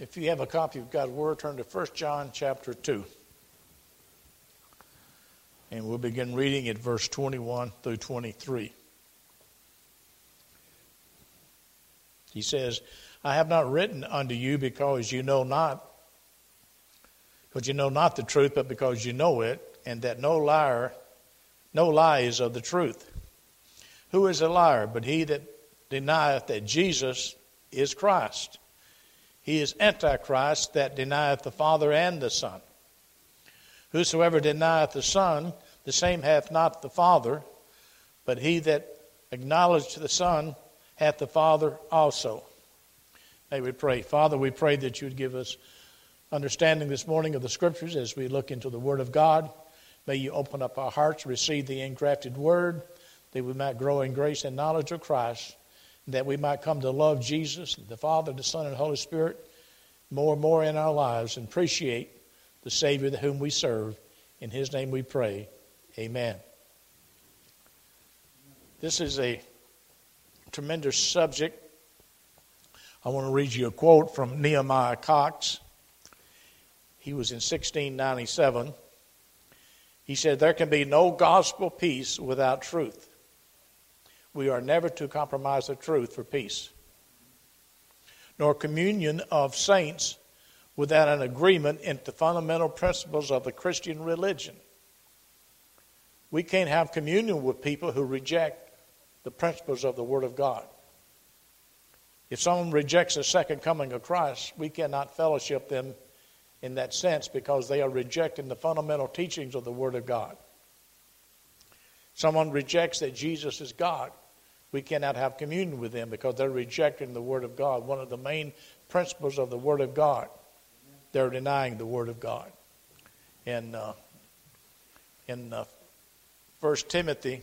If you have a copy of God's Word, turn to 1 John chapter 2. And we'll begin reading at verse 21 through 23. He says, I have not written unto you because you know not, because you know not the truth, but because you know it, and that no liar, no lie is of the truth. Who is a liar but he that denieth that Jesus is Christ? He is Antichrist that denieth the Father and the Son. Whosoever denieth the Son, the same hath not the Father, but he that acknowledgeth the Son hath the Father also. May we pray. Father, we pray that you would give us understanding this morning of the Scriptures as we look into the Word of God. May you open up our hearts, receive the engrafted Word, that we might grow in grace and knowledge of Christ that we might come to love Jesus, the Father, the Son, and the Holy Spirit more and more in our lives and appreciate the Savior whom we serve. In His name we pray. Amen. This is a tremendous subject. I want to read you a quote from Nehemiah Cox. He was in 1697. He said, There can be no gospel peace without truth. We are never to compromise the truth for peace, nor communion of saints without an agreement in the fundamental principles of the Christian religion. We can't have communion with people who reject the principles of the Word of God. If someone rejects the second coming of Christ, we cannot fellowship them in that sense because they are rejecting the fundamental teachings of the Word of God. Someone rejects that Jesus is God we cannot have communion with them because they're rejecting the Word of God. One of the main principles of the Word of God. They're denying the Word of God. And uh, in uh, 1 Timothy,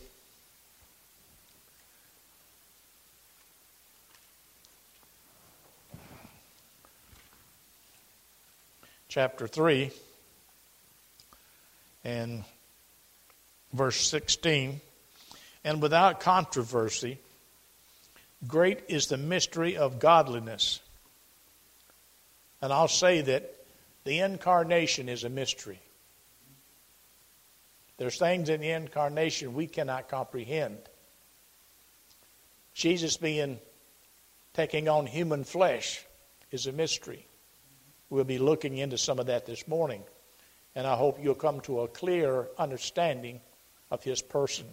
chapter 3 and verse 16 and without controversy. Great is the mystery of godliness. And I'll say that the incarnation is a mystery. There's things in the incarnation we cannot comprehend. Jesus being taking on human flesh is a mystery. We'll be looking into some of that this morning. And I hope you'll come to a clear understanding of his person.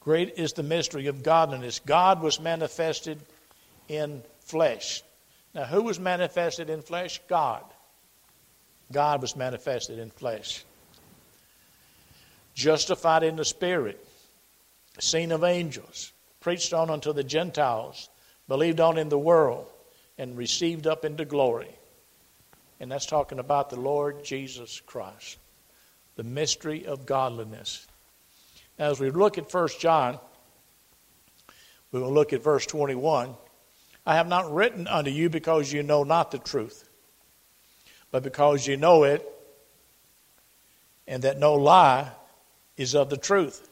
Great is the mystery of godliness. God was manifested in flesh. Now, who was manifested in flesh? God. God was manifested in flesh. Justified in the Spirit, seen of angels, preached on unto the Gentiles, believed on in the world, and received up into glory. And that's talking about the Lord Jesus Christ, the mystery of godliness. As we look at 1 John, we will look at verse 21. I have not written unto you because you know not the truth, but because you know it, and that no lie is of the truth.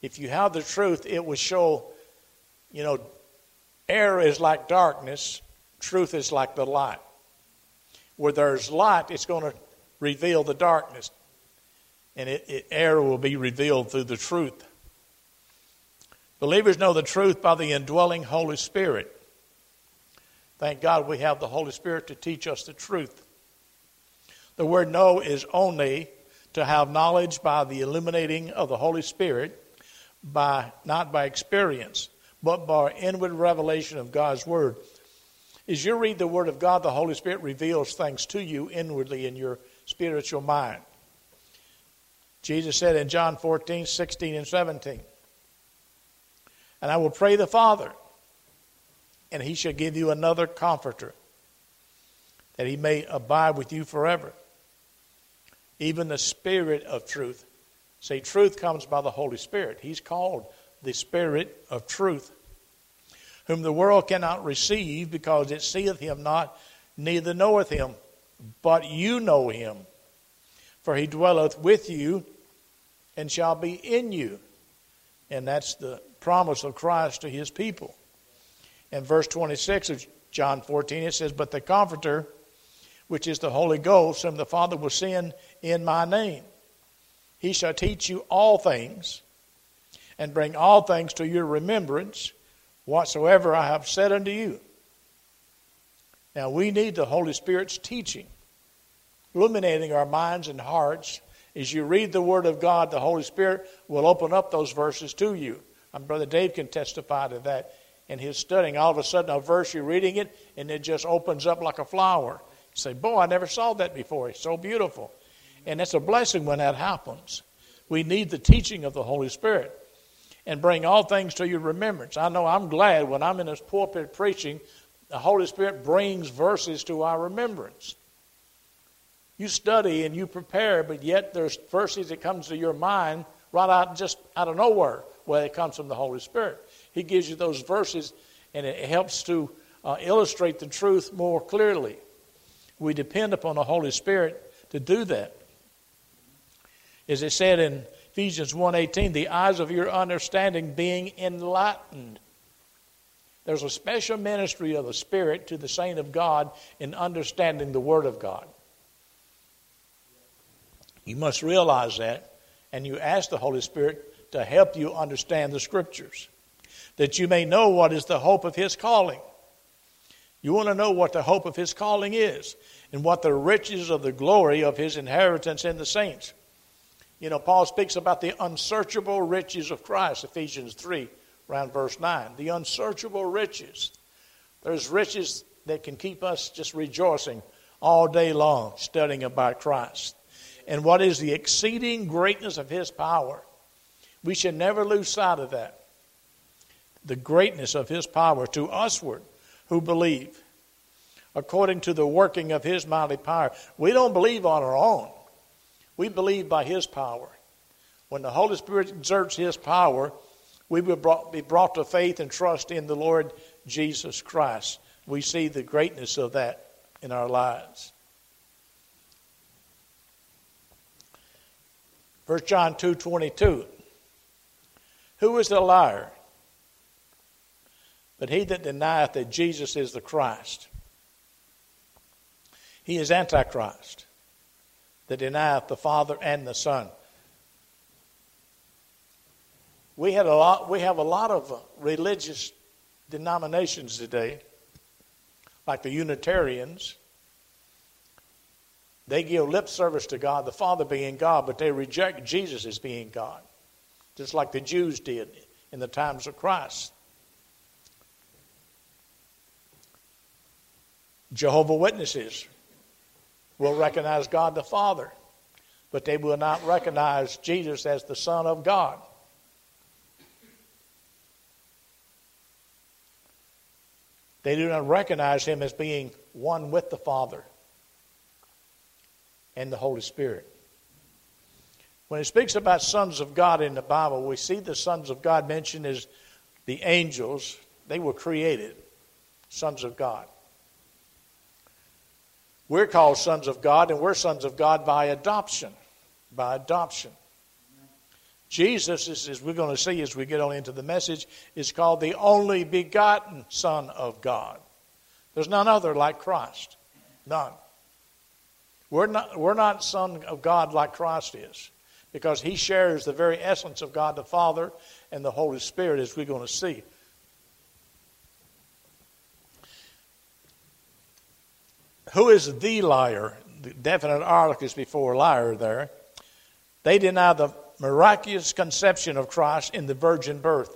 If you have the truth, it will show, you know, error is like darkness, truth is like the light. Where there's light, it's going to reveal the darkness and it, it, error will be revealed through the truth. Believers know the truth by the indwelling Holy Spirit. Thank God we have the Holy Spirit to teach us the truth. The word know is only to have knowledge by the illuminating of the Holy Spirit, by not by experience, but by inward revelation of God's word. As you read the word of God, the Holy Spirit reveals things to you inwardly in your spiritual mind. Jesus said in John 14, 16, and 17, And I will pray the Father, and he shall give you another comforter, that he may abide with you forever. Even the Spirit of truth. See, truth comes by the Holy Spirit. He's called the Spirit of truth, whom the world cannot receive because it seeth him not, neither knoweth him. But you know him, for he dwelleth with you and shall be in you. And that's the promise of Christ to his people. In verse 26 of John 14, it says, But the Comforter, which is the Holy Ghost, whom the Father will send in my name, he shall teach you all things and bring all things to your remembrance whatsoever I have said unto you. Now, we need the Holy Spirit's teaching, illuminating our minds and hearts. As you read the Word of God, the Holy Spirit will open up those verses to you. And Brother Dave can testify to that in his studying. All of a sudden, a verse, you're reading it, and it just opens up like a flower. You say, Boy, I never saw that before. It's so beautiful. And it's a blessing when that happens. We need the teaching of the Holy Spirit and bring all things to your remembrance. I know I'm glad when I'm in this pulpit preaching, the Holy Spirit brings verses to our remembrance. You study and you prepare, but yet there's verses that comes to your mind right out just out of nowhere where it comes from the Holy Spirit. He gives you those verses and it helps to uh, illustrate the truth more clearly. We depend upon the Holy Spirit to do that. As it said in Ephesians 1:18, the eyes of your understanding being enlightened. There's a special ministry of the Spirit to the saint of God in understanding the Word of God. You must realize that, and you ask the Holy Spirit to help you understand the Scriptures, that you may know what is the hope of His calling. You want to know what the hope of His calling is, and what the riches of the glory of His inheritance in the saints. You know, Paul speaks about the unsearchable riches of Christ, Ephesians 3, around verse 9. The unsearchable riches. There's riches that can keep us just rejoicing all day long, studying about Christ. And what is the exceeding greatness of his power? We should never lose sight of that. The greatness of his power to usward who believe, according to the working of his mighty power. We don't believe on our own. We believe by His power. When the Holy Spirit exerts His power, we will be brought to faith and trust in the Lord Jesus Christ. We see the greatness of that in our lives. 1 John 2:22 Who is the liar? But he that denieth that Jesus is the Christ. He is antichrist that denieth the Father and the Son. We had a lot. We have a lot of religious denominations today, like the Unitarians. They give lip service to God, the Father being God, but they reject Jesus as being God, just like the Jews did in the times of Christ. Jehovah Witnesses will recognize God the Father, but they will not recognize Jesus as the Son of God. They do not recognize him as being one with the Father and the Holy Spirit. When it speaks about sons of God in the Bible, we see the sons of God mentioned as the angels. They were created, sons of God. We're called sons of God, and we're sons of God by adoption. By adoption. Jesus, is, as we're going to see as we get on into the message, is called the only begotten Son of God. There's none other like Christ. None. We're not, we're not Son of God like Christ is, because He shares the very essence of God the Father and the Holy Spirit, as we're going to see. Who is the liar? The definite article is before liar there. They deny the miraculous conception of Christ in the virgin birth.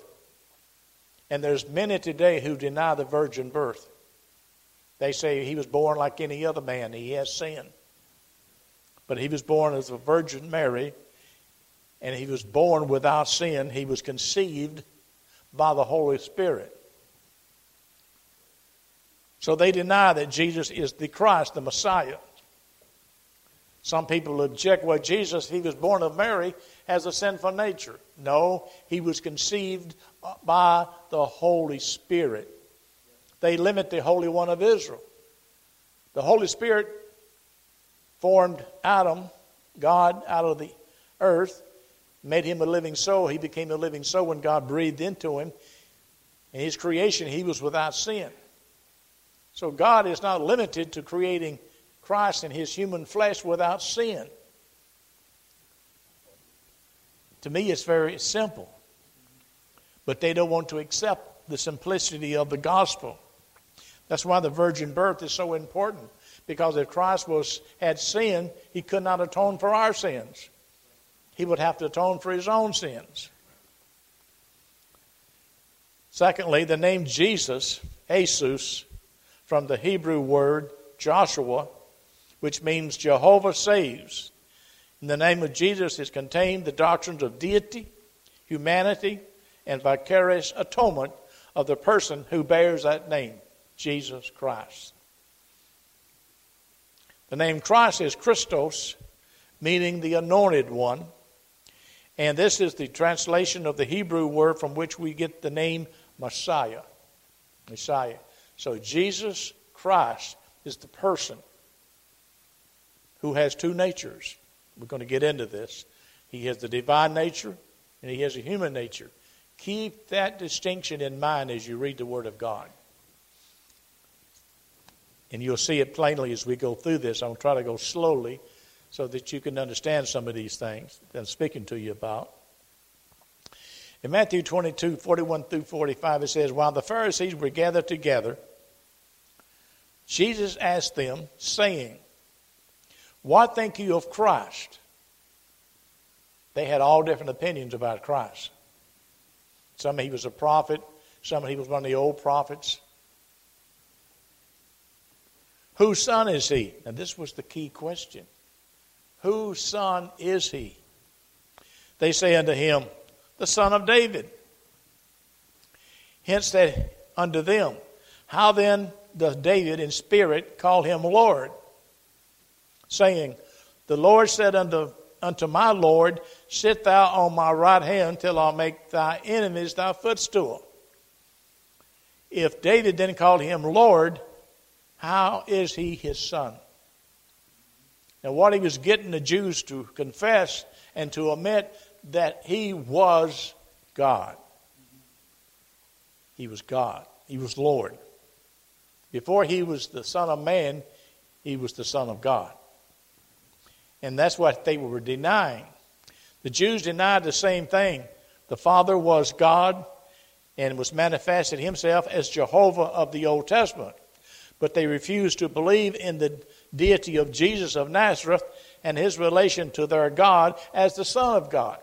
And there's many today who deny the virgin birth. They say he was born like any other man, he has sin. But he was born as a Virgin Mary, and he was born without sin. He was conceived by the Holy Spirit. So they deny that Jesus is the Christ, the Messiah. Some people object, well, Jesus, he was born of Mary, has a sinful nature. No, he was conceived by the Holy Spirit. They limit the Holy One of Israel. The Holy Spirit formed Adam, God, out of the earth, made him a living soul. He became a living soul when God breathed into him. In his creation, he was without sin. So God is not limited to creating Christ in his human flesh without sin. To me, it's very simple. But they don't want to accept the simplicity of the gospel. That's why the virgin birth is so important. Because if Christ was, had sin, he could not atone for our sins. He would have to atone for his own sins. Secondly, the name Jesus, Jesus, from the Hebrew word Joshua, which means Jehovah saves. In the name of Jesus is contained the doctrines of deity, humanity, and vicarious atonement of the person who bears that name, Jesus Christ. The name Christ is Christos, meaning the anointed one. And this is the translation of the Hebrew word from which we get the name Messiah. Messiah. So Jesus Christ is the person who has two natures. We're going to get into this. He has the divine nature and he has a human nature. Keep that distinction in mind as you read the Word of God. And you'll see it plainly as we go through this. To try to go slowly so that you can understand some of these things that I'm speaking to you about. In Matthew 22, 41 through 45, it says, While the Pharisees were gathered together, Jesus asked them, saying, What think you of Christ? They had all different opinions about Christ. Some he was a prophet, some he was one of the old prophets. Whose son is he? And this was the key question. Whose son is he? They say unto him, The son of David. Hence that unto them, How then does David in spirit call him Lord? Saying, The Lord said unto, unto my Lord, Sit thou on my right hand till I make thy enemies thy footstool. If David then called him Lord, how is he his son? Now, what he was getting the Jews to confess and to admit that he was God. He was God. He was Lord. Before he was the Son of Man, he was the Son of God. And that's what they were denying. The Jews denied the same thing. The Father was God and was manifested himself as Jehovah of the Old Testament but they refused to believe in the deity of Jesus of Nazareth and his relation to their God as the Son of God.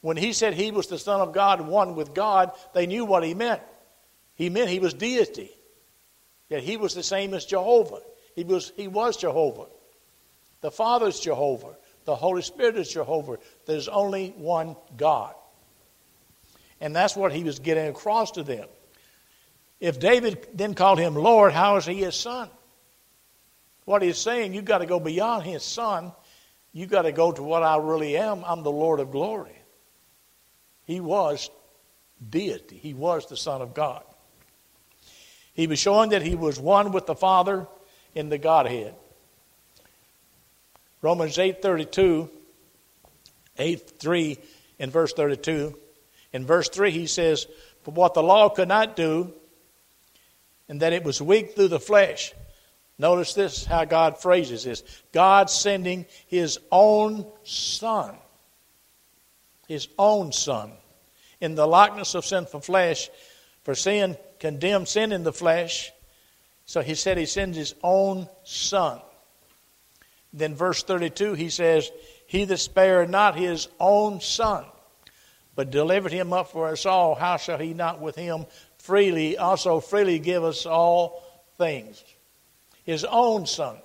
When he said he was the Son of God, one with God, they knew what he meant. He meant he was deity. Yet he was the same as Jehovah. He was, he was Jehovah. The Father is Jehovah. The Holy Spirit is Jehovah. There's only one God. And that's what he was getting across to them. If David then called him Lord, how is he his son? What he's saying, you've got to go beyond his son. You've got to go to what I really am. I'm the Lord of glory. He was deity, he was the Son of God. He was showing that he was one with the Father in the Godhead. Romans 8:32 8 3 in verse 32 in verse 3 he says for what the law could not do and that it was weak through the flesh. Notice this, how God phrases this God sending His own Son, His own Son, in the likeness of sinful flesh, for sin condemned sin in the flesh. So He said He sends His own Son. Then, verse 32, He says, He that spared not His own Son, but delivered Him up for us all, how shall He not with Him freely, also freely give us all things. His own son.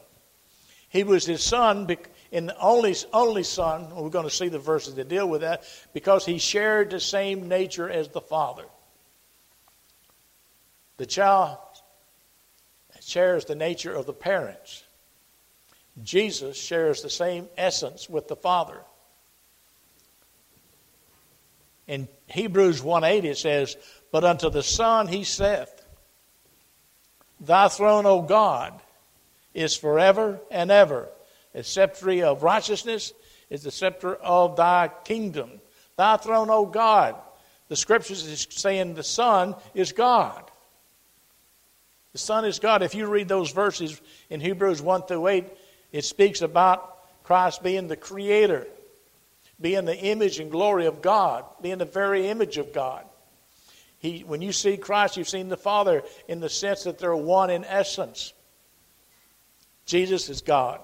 He was his son in the only, only son, we're going to see the verses that deal with that, because he shared the same nature as the Father. The child shares the nature of the parents. Jesus shares the same essence with the Father. In Hebrews 1:8 it says, but unto the Son he saith, Thy throne, O God, is forever and ever. A sceptre of righteousness is the scepter of thy kingdom. Thy throne, O God. The scriptures is saying the Son is God. The Son is God. If you read those verses in Hebrews 1 through 8, it speaks about Christ being the creator, being the image and glory of God, being the very image of God. He, when you see Christ, you've seen the Father in the sense that they're one in essence. Jesus is God,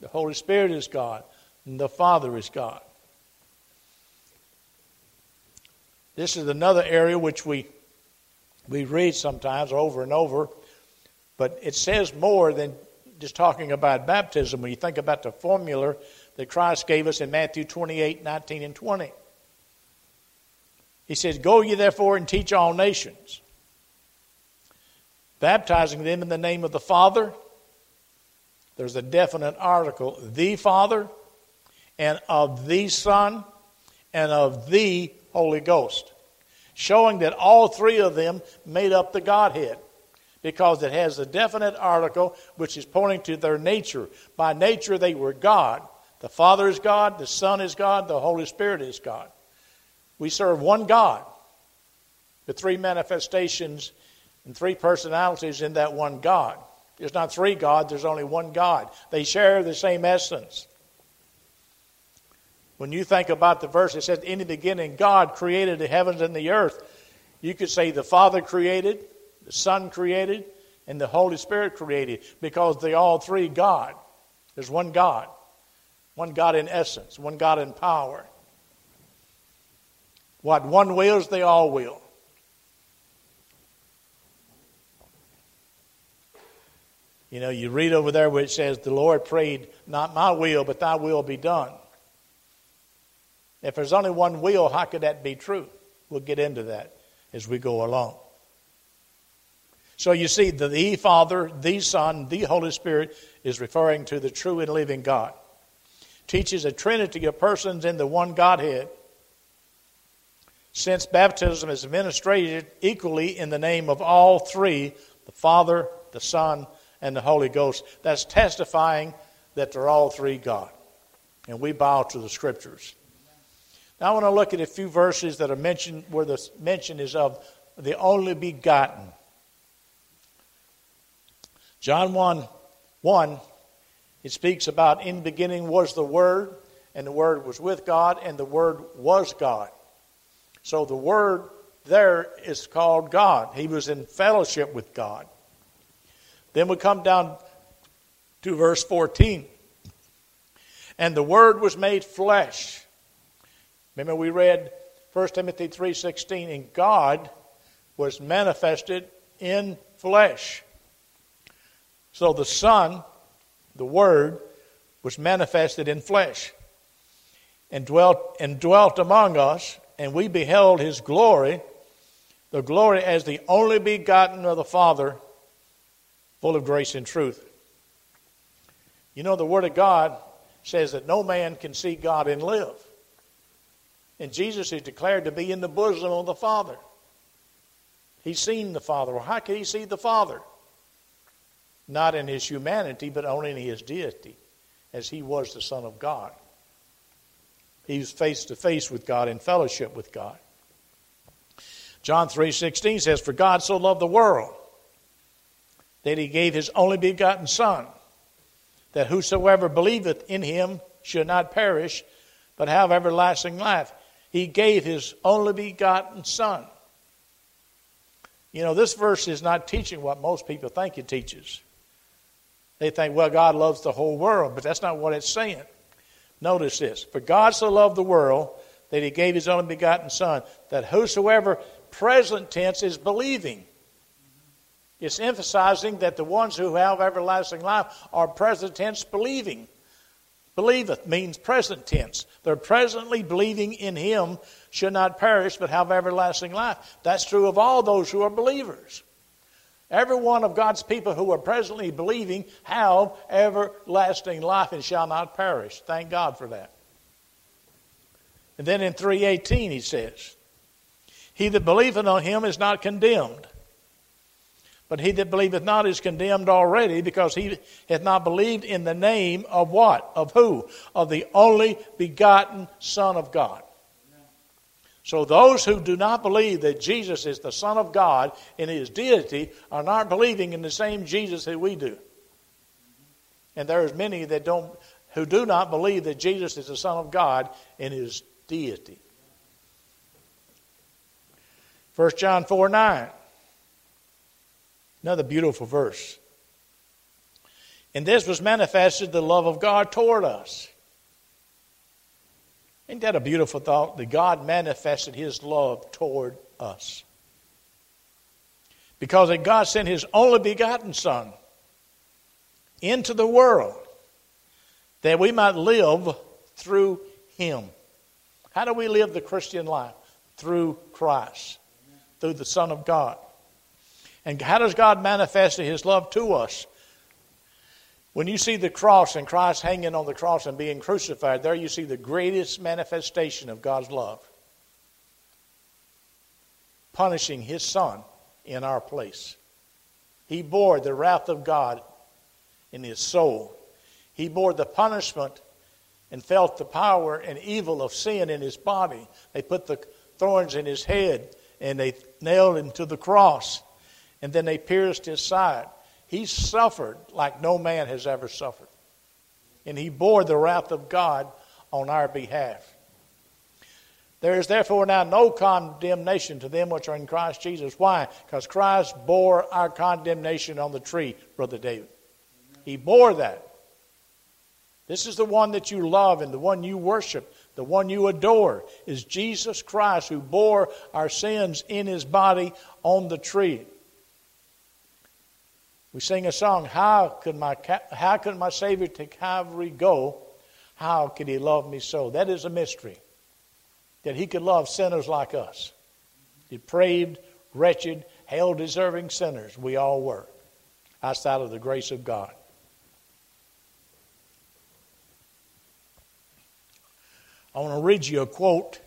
the Holy Spirit is God, and the Father is God. This is another area which we, we read sometimes over and over, but it says more than just talking about baptism when you think about the formula that Christ gave us in Matthew 28 19 and 20. He says, Go ye therefore and teach all nations, baptizing them in the name of the Father. There's a definite article, the Father, and of the Son, and of the Holy Ghost, showing that all three of them made up the Godhead because it has a definite article which is pointing to their nature. By nature, they were God. The Father is God, the Son is God, the Holy Spirit is God. We serve one God, the three manifestations and three personalities in that one God. There's not three gods, there's only one God. They share the same essence. When you think about the verse, it says, In the beginning, God created the heavens and the earth. You could say the Father created, the Son created, and the Holy Spirit created because they all three God. There's one God, one God in essence, one God in power. What one wills, they all will. You know, you read over there where it says, The Lord prayed, Not my will, but thy will be done. If there's only one will, how could that be true? We'll get into that as we go along. So you see, the, the Father, the Son, the Holy Spirit is referring to the true and living God. Teaches a trinity of persons in the one Godhead since baptism is administered equally in the name of all three the Father, the Son, and the Holy Ghost. That's testifying that they're all three God. And we bow to the Scriptures. Now I want to look at a few verses that are mentioned where the mention is of the only begotten. John 1 1, it speaks about in beginning was the Word, and the Word was with God, and the Word was God. So the word there is called God. He was in fellowship with God. Then we come down to verse 14. And the word was made flesh. Remember we read 1 Timothy 3:16 and God was manifested in flesh. So the son, the word was manifested in flesh and dwelt and dwelt among us and we beheld his glory, the glory as the only begotten of the Father, full of grace and truth. You know, the Word of God says that no man can see God and live. And Jesus is declared to be in the bosom of the Father. He's seen the Father. Well, how can he see the Father? Not in his humanity, but only in his deity, as he was the Son of God. He was face to face with God in fellowship with God. John 3:16 says for God so loved the world that he gave his only begotten son that whosoever believeth in him should not perish but have everlasting life. He gave his only begotten son. You know, this verse is not teaching what most people think it teaches. They think, well, God loves the whole world, but that's not what it's saying. Notice this. For God so loved the world that he gave his only begotten Son, that whosoever, present tense, is believing. It's emphasizing that the ones who have everlasting life are present tense believing. Believeth means present tense. They're presently believing in him, should not perish, but have everlasting life. That's true of all those who are believers. Every one of God's people who are presently believing have everlasting life and shall not perish. Thank God for that. And then in 318 he says, He that believeth on him is not condemned. But he that believeth not is condemned already because he hath not believed in the name of what? Of who? Of the only begotten Son of God. So those who do not believe that Jesus is the Son of God in his deity are not believing in the same Jesus that we do. And there's many that don't who do not believe that Jesus is the Son of God in his deity. 1 John 4 9. Another beautiful verse. And this was manifested the love of God toward us. Ain't that a beautiful thought? That God manifested his love toward us. Because that God sent his only begotten Son into the world that we might live through him. How do we live the Christian life? Through Christ, through the Son of God. And how does God manifest his love to us? When you see the cross and Christ hanging on the cross and being crucified, there you see the greatest manifestation of God's love. Punishing his son in our place. He bore the wrath of God in his soul. He bore the punishment and felt the power and evil of sin in his body. They put the thorns in his head and they nailed him to the cross. And then they pierced his side. He suffered like no man has ever suffered. And he bore the wrath of God on our behalf. There is therefore now no condemnation to them which are in Christ Jesus. Why? Because Christ bore our condemnation on the tree, Brother David. He bore that. This is the one that you love and the one you worship, the one you adore, is Jesus Christ who bore our sins in his body on the tree. We sing a song, How could my, how could my Savior to Calvary go? How could he love me so? That is a mystery. That he could love sinners like us. Depraved, wretched, hell deserving sinners, we all were, outside of the grace of God. I want to read you a quote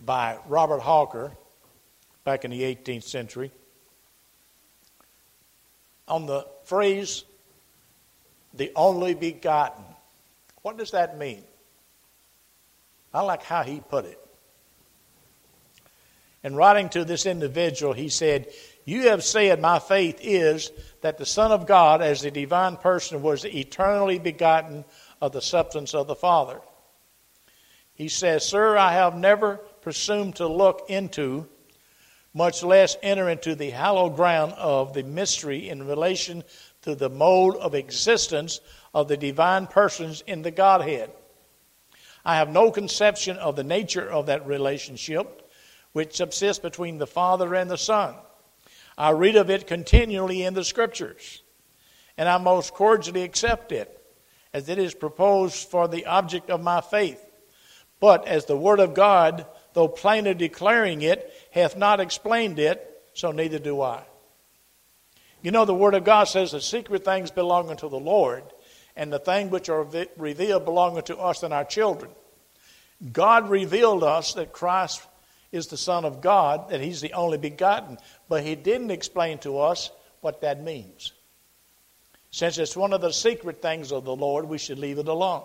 by Robert Hawker back in the 18th century on the phrase, the only begotten. What does that mean? I like how he put it. In writing to this individual, he said, You have said, My faith is that the Son of God, as the divine person, was eternally begotten of the substance of the Father. He says, Sir, I have never presumed to look into much less enter into the hallowed ground of the mystery in relation to the mode of existence of the divine persons in the Godhead. I have no conception of the nature of that relationship which subsists between the Father and the Son. I read of it continually in the Scriptures, and I most cordially accept it as it is proposed for the object of my faith. But as the Word of God though plainly declaring it, hath not explained it, so neither do I. You know, the Word of God says the secret things belong unto the Lord, and the things which are revealed belong unto us and our children. God revealed us that Christ is the Son of God, that He's the only begotten, but He didn't explain to us what that means. Since it's one of the secret things of the Lord, we should leave it alone.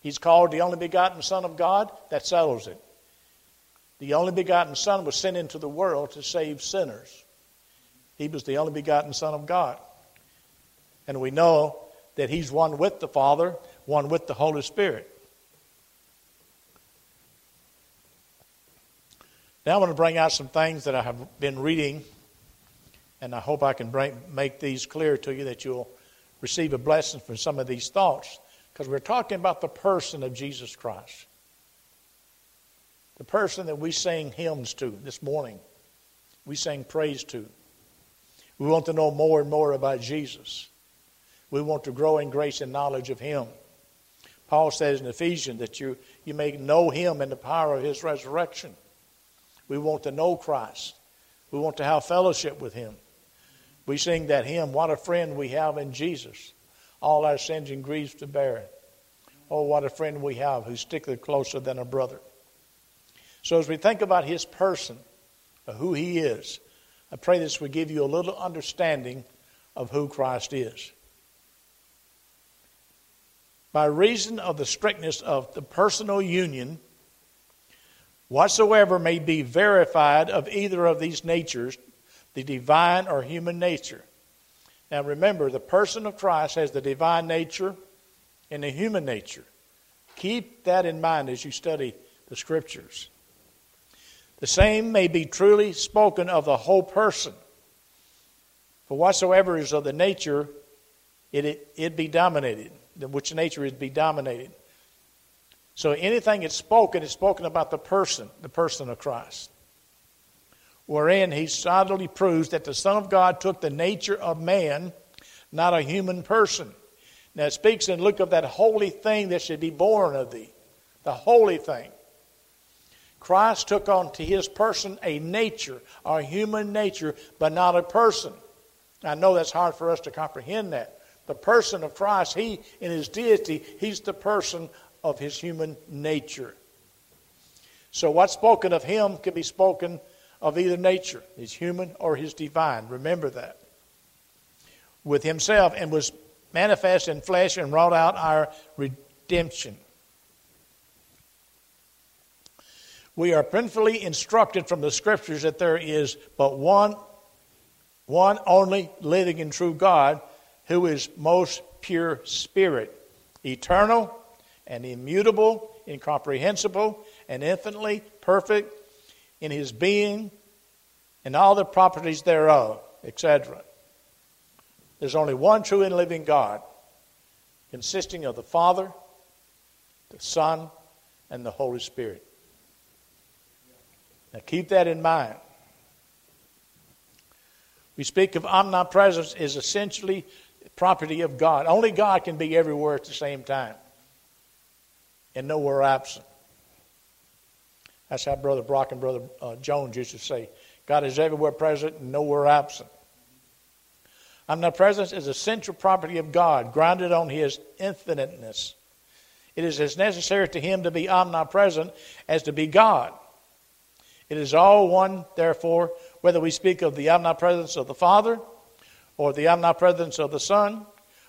He's called the only begotten Son of God, that settles it. The only begotten Son was sent into the world to save sinners. He was the only begotten Son of God. And we know that He's one with the Father, one with the Holy Spirit. Now I want to bring out some things that I have been reading, and I hope I can bring, make these clear to you that you'll receive a blessing from some of these thoughts, because we're talking about the person of Jesus Christ the person that we sing hymns to this morning, we sing praise to. We want to know more and more about Jesus. We want to grow in grace and knowledge of Him. Paul says in Ephesians that you, you may know Him in the power of His resurrection. We want to know Christ. We want to have fellowship with Him. We sing that hymn, What a friend we have in Jesus, all our sins and griefs to bear. Oh, what a friend we have who stickler closer than a brother. So as we think about his person, who he is, I pray this will give you a little understanding of who Christ is. By reason of the strictness of the personal union whatsoever may be verified of either of these natures, the divine or human nature. Now remember, the person of Christ has the divine nature and the human nature. Keep that in mind as you study the scriptures. The same may be truly spoken of the whole person. For whatsoever is of the nature, it, it, it be dominated. Which nature is be dominated. So anything that's spoken is spoken about the person, the person of Christ. Wherein he solidly proves that the Son of God took the nature of man, not a human person. Now it speaks in Luke of that holy thing that should be born of thee. The holy thing. Christ took on to his person a nature, a human nature, but not a person. I know that's hard for us to comprehend that. The person of Christ, he, in his deity, he's the person of his human nature. So what's spoken of him can be spoken of either nature, his human or his divine. Remember that. With himself and was manifest in flesh and wrought out our redemption. We are principally instructed from the scriptures that there is but one, one only living and true God who is most pure spirit, eternal and immutable, incomprehensible, and infinitely perfect in his being and all the properties thereof, etc. There's only one true and living God, consisting of the Father, the Son, and the Holy Spirit. Now keep that in mind. We speak of omnipresence is essentially property of God. Only God can be everywhere at the same time and nowhere absent. That's how Brother Brock and Brother uh, Jones used to say God is everywhere present and nowhere absent. Omnipresence is a central property of God, grounded on His infiniteness. It is as necessary to Him to be omnipresent as to be God. It is all one, therefore, whether we speak of the omnipresence of the Father, or the omnipresence of the Son,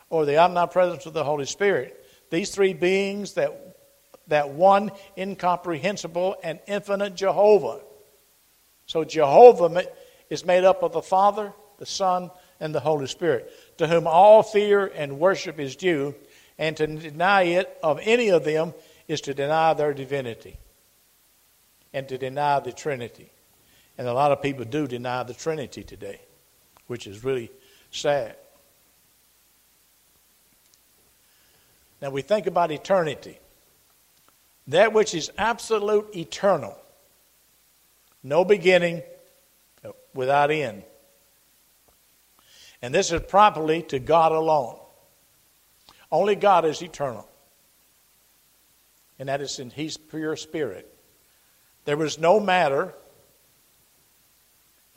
or the omnipresence of the Holy Spirit. These three beings that that one incomprehensible and infinite Jehovah. So Jehovah is made up of the Father, the Son, and the Holy Spirit, to whom all fear and worship is due, and to deny it of any of them is to deny their divinity and to deny the Trinity. And a lot of people do deny the Trinity today, which is really sad. Now we think about eternity. That which is absolute eternal, no beginning, uh, without end. And this is properly to God alone. Only God is eternal. And that is in His pure spirit. There was no matter.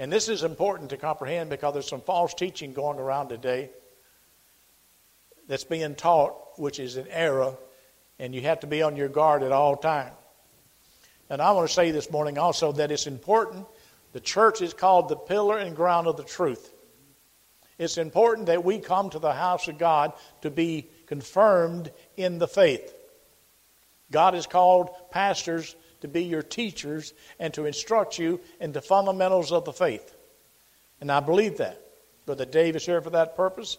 And this is important to comprehend because there's some false teaching going around today that's being taught, which is an error and you have to be on your guard at all times. And I want to say this morning also that it's important. The church is called the pillar and ground of the truth. It's important that we come to the house of God to be confirmed in the faith. God has called pastors to be your teachers and to instruct you in the fundamentals of the faith. And I believe that. Brother Dave is here for that purpose.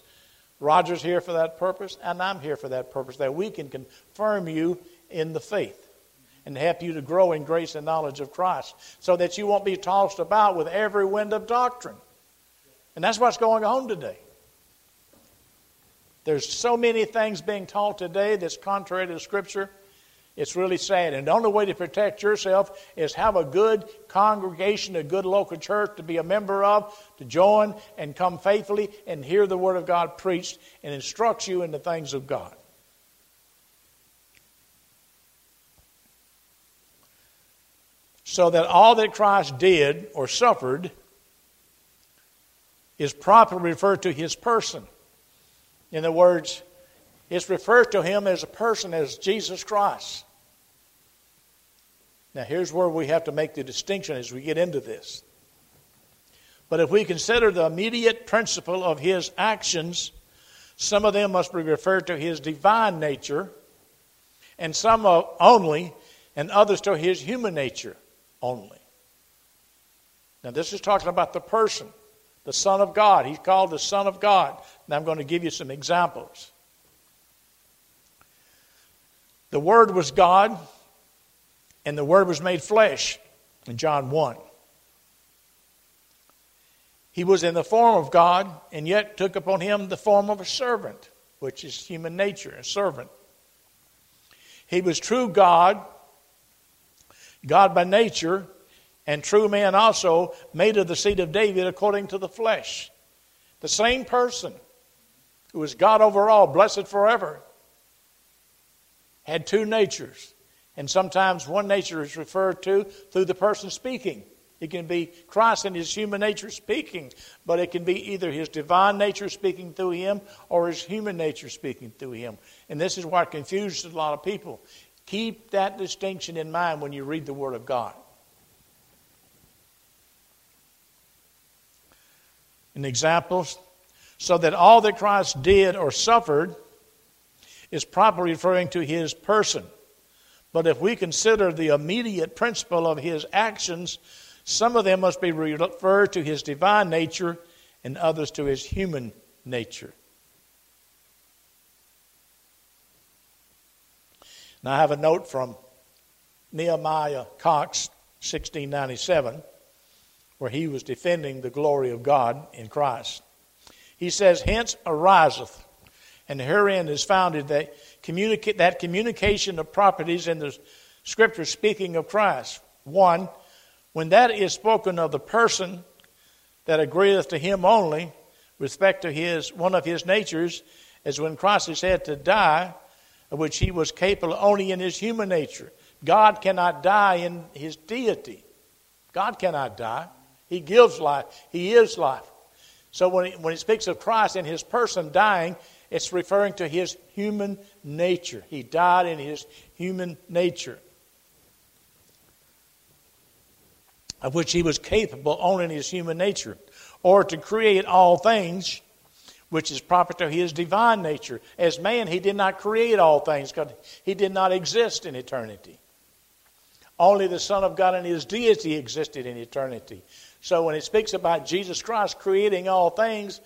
Roger's here for that purpose, and I'm here for that purpose, that we can confirm you in the faith and help you to grow in grace and knowledge of Christ so that you won't be tossed about with every wind of doctrine. And that's what's going on today. There's so many things being taught today that's contrary to Scripture. It's really sad. And the only way to protect yourself is have a good congregation, a good local church to be a member of, to join and come faithfully and hear the Word of God preached and instructs you in the things of God. So that all that Christ did or suffered is properly referred to his person. In the words, it's referred to him as a person as Jesus Christ. Now, here's where we have to make the distinction as we get into this. But if we consider the immediate principle of his actions, some of them must be referred to his divine nature, and some only, and others to his human nature. only. Now, this is talking about the person, the Son of God. He's called the Son of God. And I'm going to give you some examples. The Word was God, and the Word was made flesh in John 1. He was in the form of God, and yet took upon him the form of a servant, which is human nature, a servant. He was true God, God by nature, and true man also, made of the seed of David according to the flesh. The same person who is God over all, blessed forever, had two natures. And sometimes one nature is referred to through the person speaking. It can be Christ in his human nature speaking, but it can be either his divine nature speaking through him or his human nature speaking through him. And this is what confuses a lot of people. Keep that distinction in mind when you read the Word of God. In examples, so that all that Christ did or suffered is properly referring to his person. But if we consider the immediate principle of his actions, some of them must be referred to his divine nature and others to his human nature. Now, I have a note from Nehemiah Coxe, 1697, where he was defending the glory of God in Christ. He says, Hence ariseth, and herein is founded that, communica- that communication of properties in the Scripture speaking of Christ. One, when that is spoken of the person that agreeth to him only, respect to his one of his natures, as when Christ is said to die, of which he was capable only in his human nature. God cannot die in his deity. God cannot die. He gives life. He is life. So when he, when he speaks of Christ and his person dying, it's referring to his human nature. He died in his human nature. of which he was capable only in his human nature, or to create all things, which is proper to his divine nature. As man, he did not create all things because he did not exist in eternity. Only the Son of God and his deity existed in eternity. So when it speaks about Jesus Christ creating all things,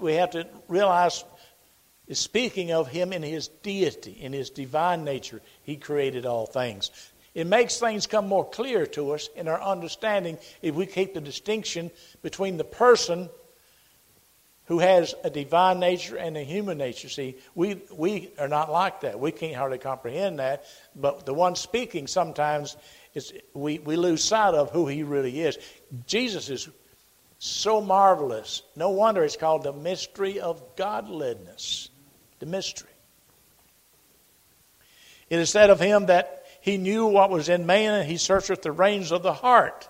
we have to realize it's speaking of him in his deity, in his divine nature. He created all things. It makes things come more clear to us in our understanding if we keep the distinction between the person who has a divine nature and a human nature. See, we, we are not like that. We can't hardly comprehend that. But the one speaking sometimes is we, we lose sight of who he really is. Jesus is so marvelous. No wonder it's called the mystery of godliness. The mystery. It is said of him that he knew what was in man, and he searcheth the reins of the heart.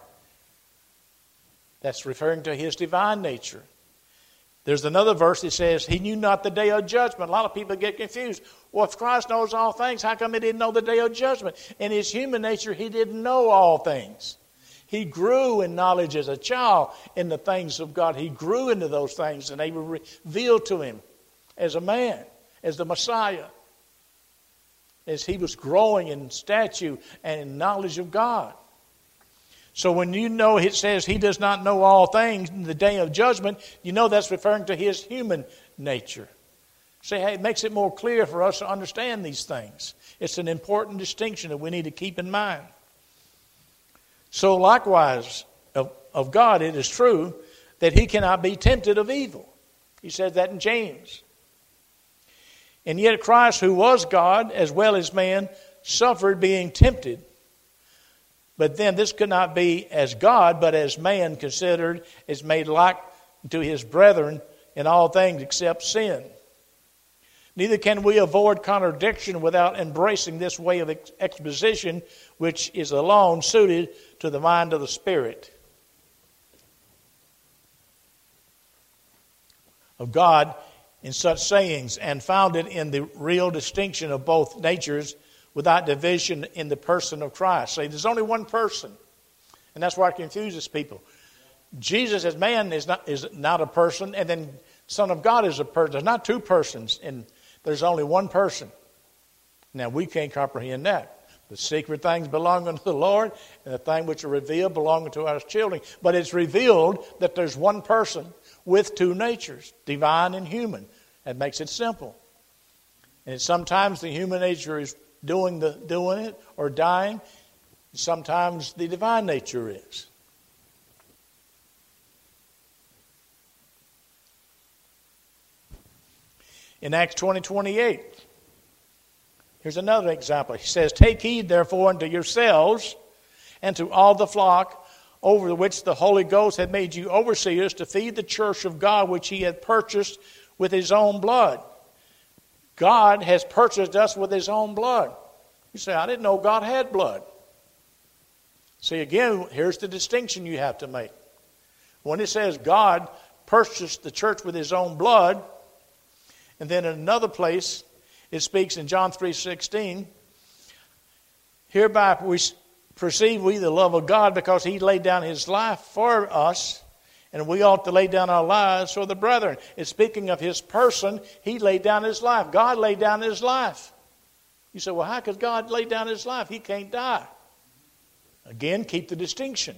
That's referring to his divine nature. There's another verse that says, He knew not the day of judgment. A lot of people get confused. Well, if Christ knows all things, how come He didn't know the day of judgment? In His human nature, He didn't know all things. He grew in knowledge as a child in the things of God. He grew into those things, and they were revealed to Him as a man, as the Messiah as he was growing in stature and in knowledge of God. So when you know it says he does not know all things in the day of judgment, you know that's referring to his human nature. See, hey, it makes it more clear for us to understand these things. It's an important distinction that we need to keep in mind. So, likewise, of, of God, it is true that he cannot be tempted of evil. He said that in James. And yet Christ, who was God as well as man, suffered being tempted. But then this could not be as God, but as man considered is made like to his brethren in all things except sin. Neither can we avoid contradiction without embracing this way of exposition, which is alone suited to the mind of the Spirit. Of God in such sayings and founded in the real distinction of both natures without division in the person of Christ. See, there's only one person, and that's why it confuses people. Jesus as man is not, is not a person, and then Son of God is a person. There's not two persons, and there's only one person. Now, we can't comprehend that. The secret things belong unto the Lord, and the things which are revealed belong unto our children. But it's revealed that there's one person with two natures, divine and human. That makes it simple. And sometimes the human nature is doing, the, doing it or dying. Sometimes the divine nature is. In Acts 20 28, Here's another example. He says, Take heed, therefore, unto yourselves and to all the flock over which the Holy Ghost had made you overseers to feed the church of God, which he had purchased with his own blood. God has purchased us with his own blood. You say, I didn't know God had blood. See, again, here's the distinction you have to make. When it says God purchased the church with his own blood, and then in another place, it speaks in John 3:16, hereby we perceive we the love of God because he laid down his life for us, and we ought to lay down our lives for the brethren. It's speaking of his person, he laid down his life. God laid down his life. You say, well, how could God lay down his life? He can't die. Again, keep the distinction.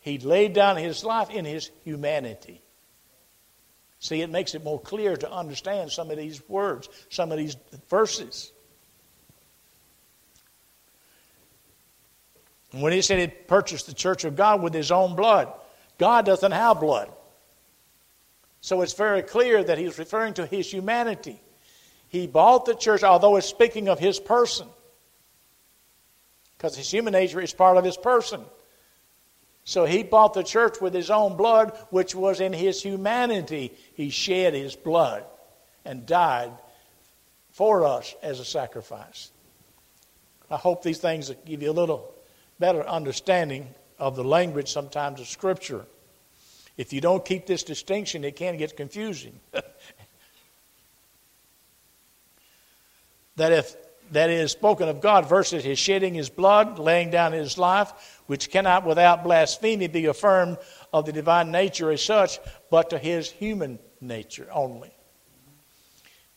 He laid down his life in his humanity. See, it makes it more clear to understand some of these words, some of these verses. When he said he purchased the church of God with his own blood, God doesn't have blood. So it's very clear that he's referring to his humanity. He bought the church, although it's speaking of his person, because his human nature is part of his person. So he bought the church with his own blood, which was in his humanity. He shed his blood and died for us as a sacrifice. I hope these things give you a little better understanding of the language sometimes of Scripture. If you don't keep this distinction, it can get confusing. that if that is spoken of God versus his shedding his blood, laying down his life, which cannot without blasphemy be affirmed of the divine nature as such, but to his human nature only.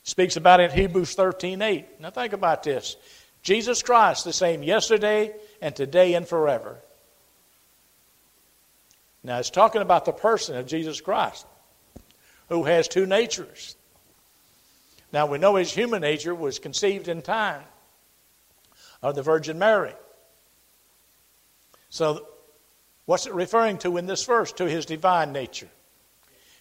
Speaks about it in Hebrews 13 8. Now think about this. Jesus Christ, the same yesterday and today and forever. Now it's talking about the person of Jesus Christ, who has two natures. Now we know his human nature was conceived in time of the Virgin Mary. So, what's it referring to in this verse? To his divine nature.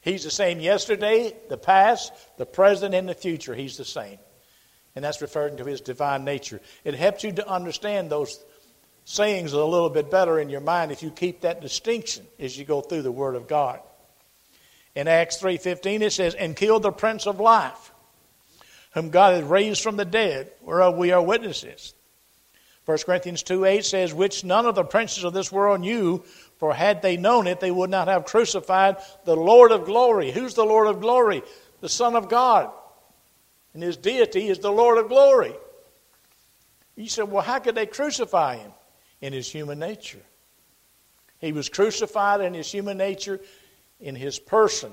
He's the same yesterday, the past, the present, and the future. He's the same. And that's referring to his divine nature. It helps you to understand those sayings a little bit better in your mind if you keep that distinction as you go through the Word of God. In Acts 3.15 it says, And killed the Prince of Life, whom God has raised from the dead, whereof we are witnesses. 1 Corinthians 2 8 says, Which none of the princes of this world knew, for had they known it, they would not have crucified the Lord of glory. Who's the Lord of glory? The Son of God. And his deity is the Lord of glory. You said, Well, how could they crucify him? In his human nature. He was crucified in his human nature, in his person.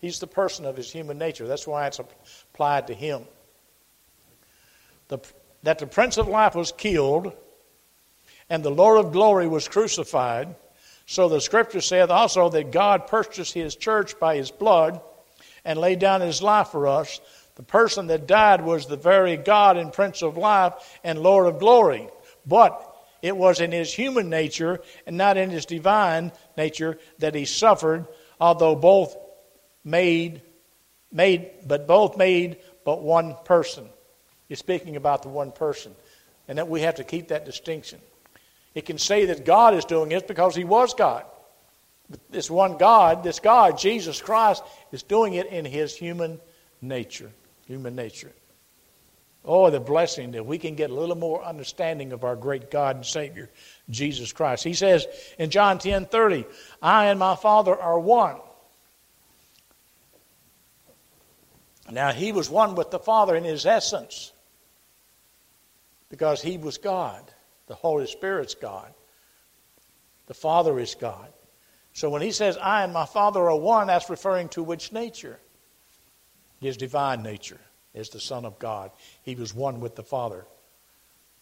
He's the person of his human nature. That's why it's applied to him. The that the Prince of Life was killed and the Lord of glory was crucified. So the scripture saith also that God purchased his church by his blood and laid down his life for us. The person that died was the very God and Prince of Life and Lord of glory. But it was in his human nature and not in his divine nature that he suffered, although both made made but both made but one person. Is speaking about the one person. And that we have to keep that distinction. It can say that God is doing it because He was God. But this one God, this God, Jesus Christ, is doing it in His human nature. Human nature. Oh, the blessing that we can get a little more understanding of our great God and Savior, Jesus Christ. He says in John 10 30, I and my Father are one. Now, he was one with the Father in his essence because he was God. The Holy Spirit's God. The Father is God. So when he says, I and my Father are one, that's referring to which nature? His divine nature as the Son of God. He was one with the Father.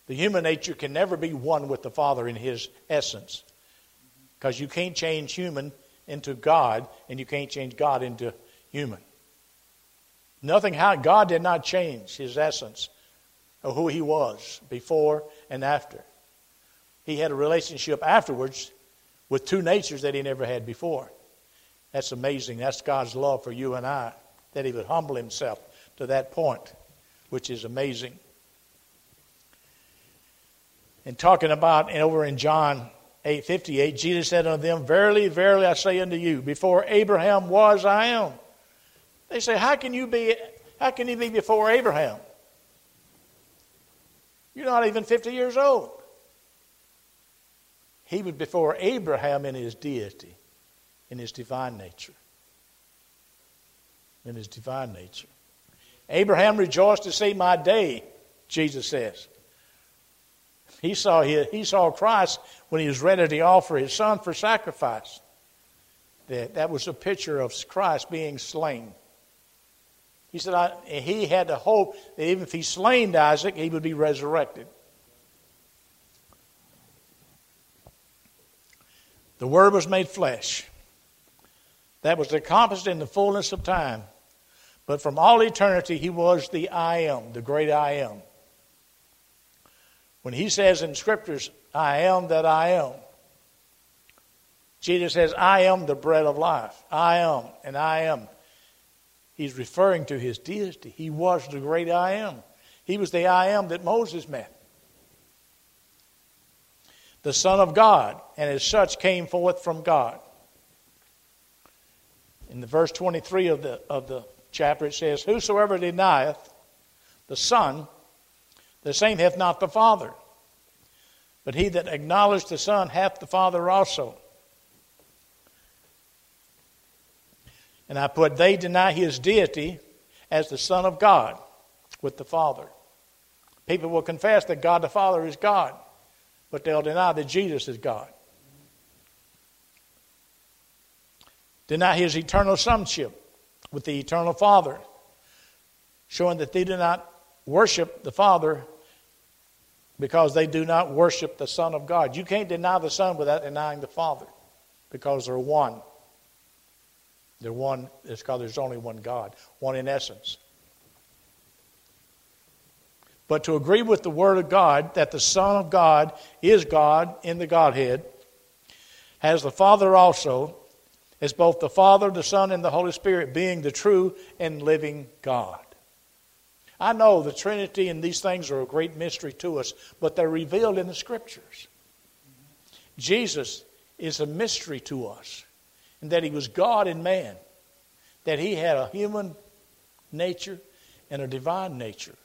The human nature can never be one with the Father in his essence. Because you can't change human into God, and you can't change God into human. Nothing, God did not change his essence of who he was before and after. He had a relationship afterwards with two natures that he never had before. That's amazing. That's God's love for you and I, that he would humble himself to that point, which is amazing. And talking about and over in John 8:58, Jesus said unto them, Verily, verily, I say unto you, before Abraham was, I am. They say, How can you be how can you be before Abraham? You're not even 50 years old. He was before Abraham in his deity, in his divine nature. In his divine nature. Abraham rejoiced to see my day, Jesus says. He saw, he saw Christ when he was ready to offer his son for sacrifice. That, that was a picture of Christ being slain. He said I, he had to hope that even if he slain Isaac, he would be resurrected. The Word was made flesh. That was accomplished in the fullness of time. But from all eternity, he was the I am, the great I am. When he says in scriptures, I am that I am, Jesus says, I am the bread of life. I am, and I am. He's referring to his deity. He was the great I am. He was the I am that Moses met. The Son of God, and as such came forth from God. In the verse 23 of the, of the chapter, it says, Whosoever denieth the Son, the same hath not the Father. But he that acknowledgeth the Son hath the Father also. And I put, they deny his deity as the Son of God with the Father. People will confess that God the Father is God, but they'll deny that Jesus is God. Deny his eternal sonship with the eternal Father, showing that they do not worship the Father because they do not worship the Son of God. You can't deny the Son without denying the Father because they're one. They're one, it's because there's only one God, one in essence. But to agree with the Word of God that the Son of God is God in the Godhead, has the Father also, as both the Father, the Son, and the Holy Spirit being the true and living God. I know the Trinity and these things are a great mystery to us, but they're revealed in the Scriptures. Jesus is a mystery to us and that he was God and man, that he had a human nature and a divine nature,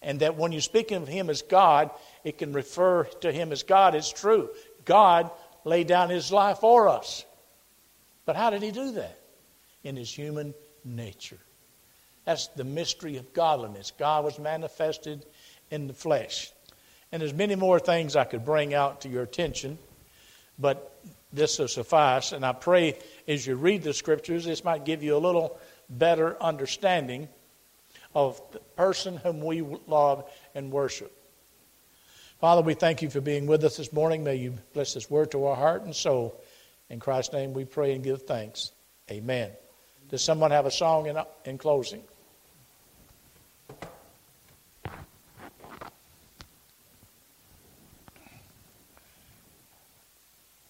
and that when you speak of him as God, it can refer to him as God. It's true. God laid down his life for us. But how did he do that? In his human nature. That's the mystery of godliness. God was manifested in the flesh. And there's many more things I could bring out to your attention, but this will suffice. And I pray as you read the scriptures, this might give you a little better understanding of the person whom we love and worship. Father, we thank you for being with us this morning. May you bless this word to our heart and soul. In Christ's name we pray and give thanks. Amen. Does someone have a song in, in closing?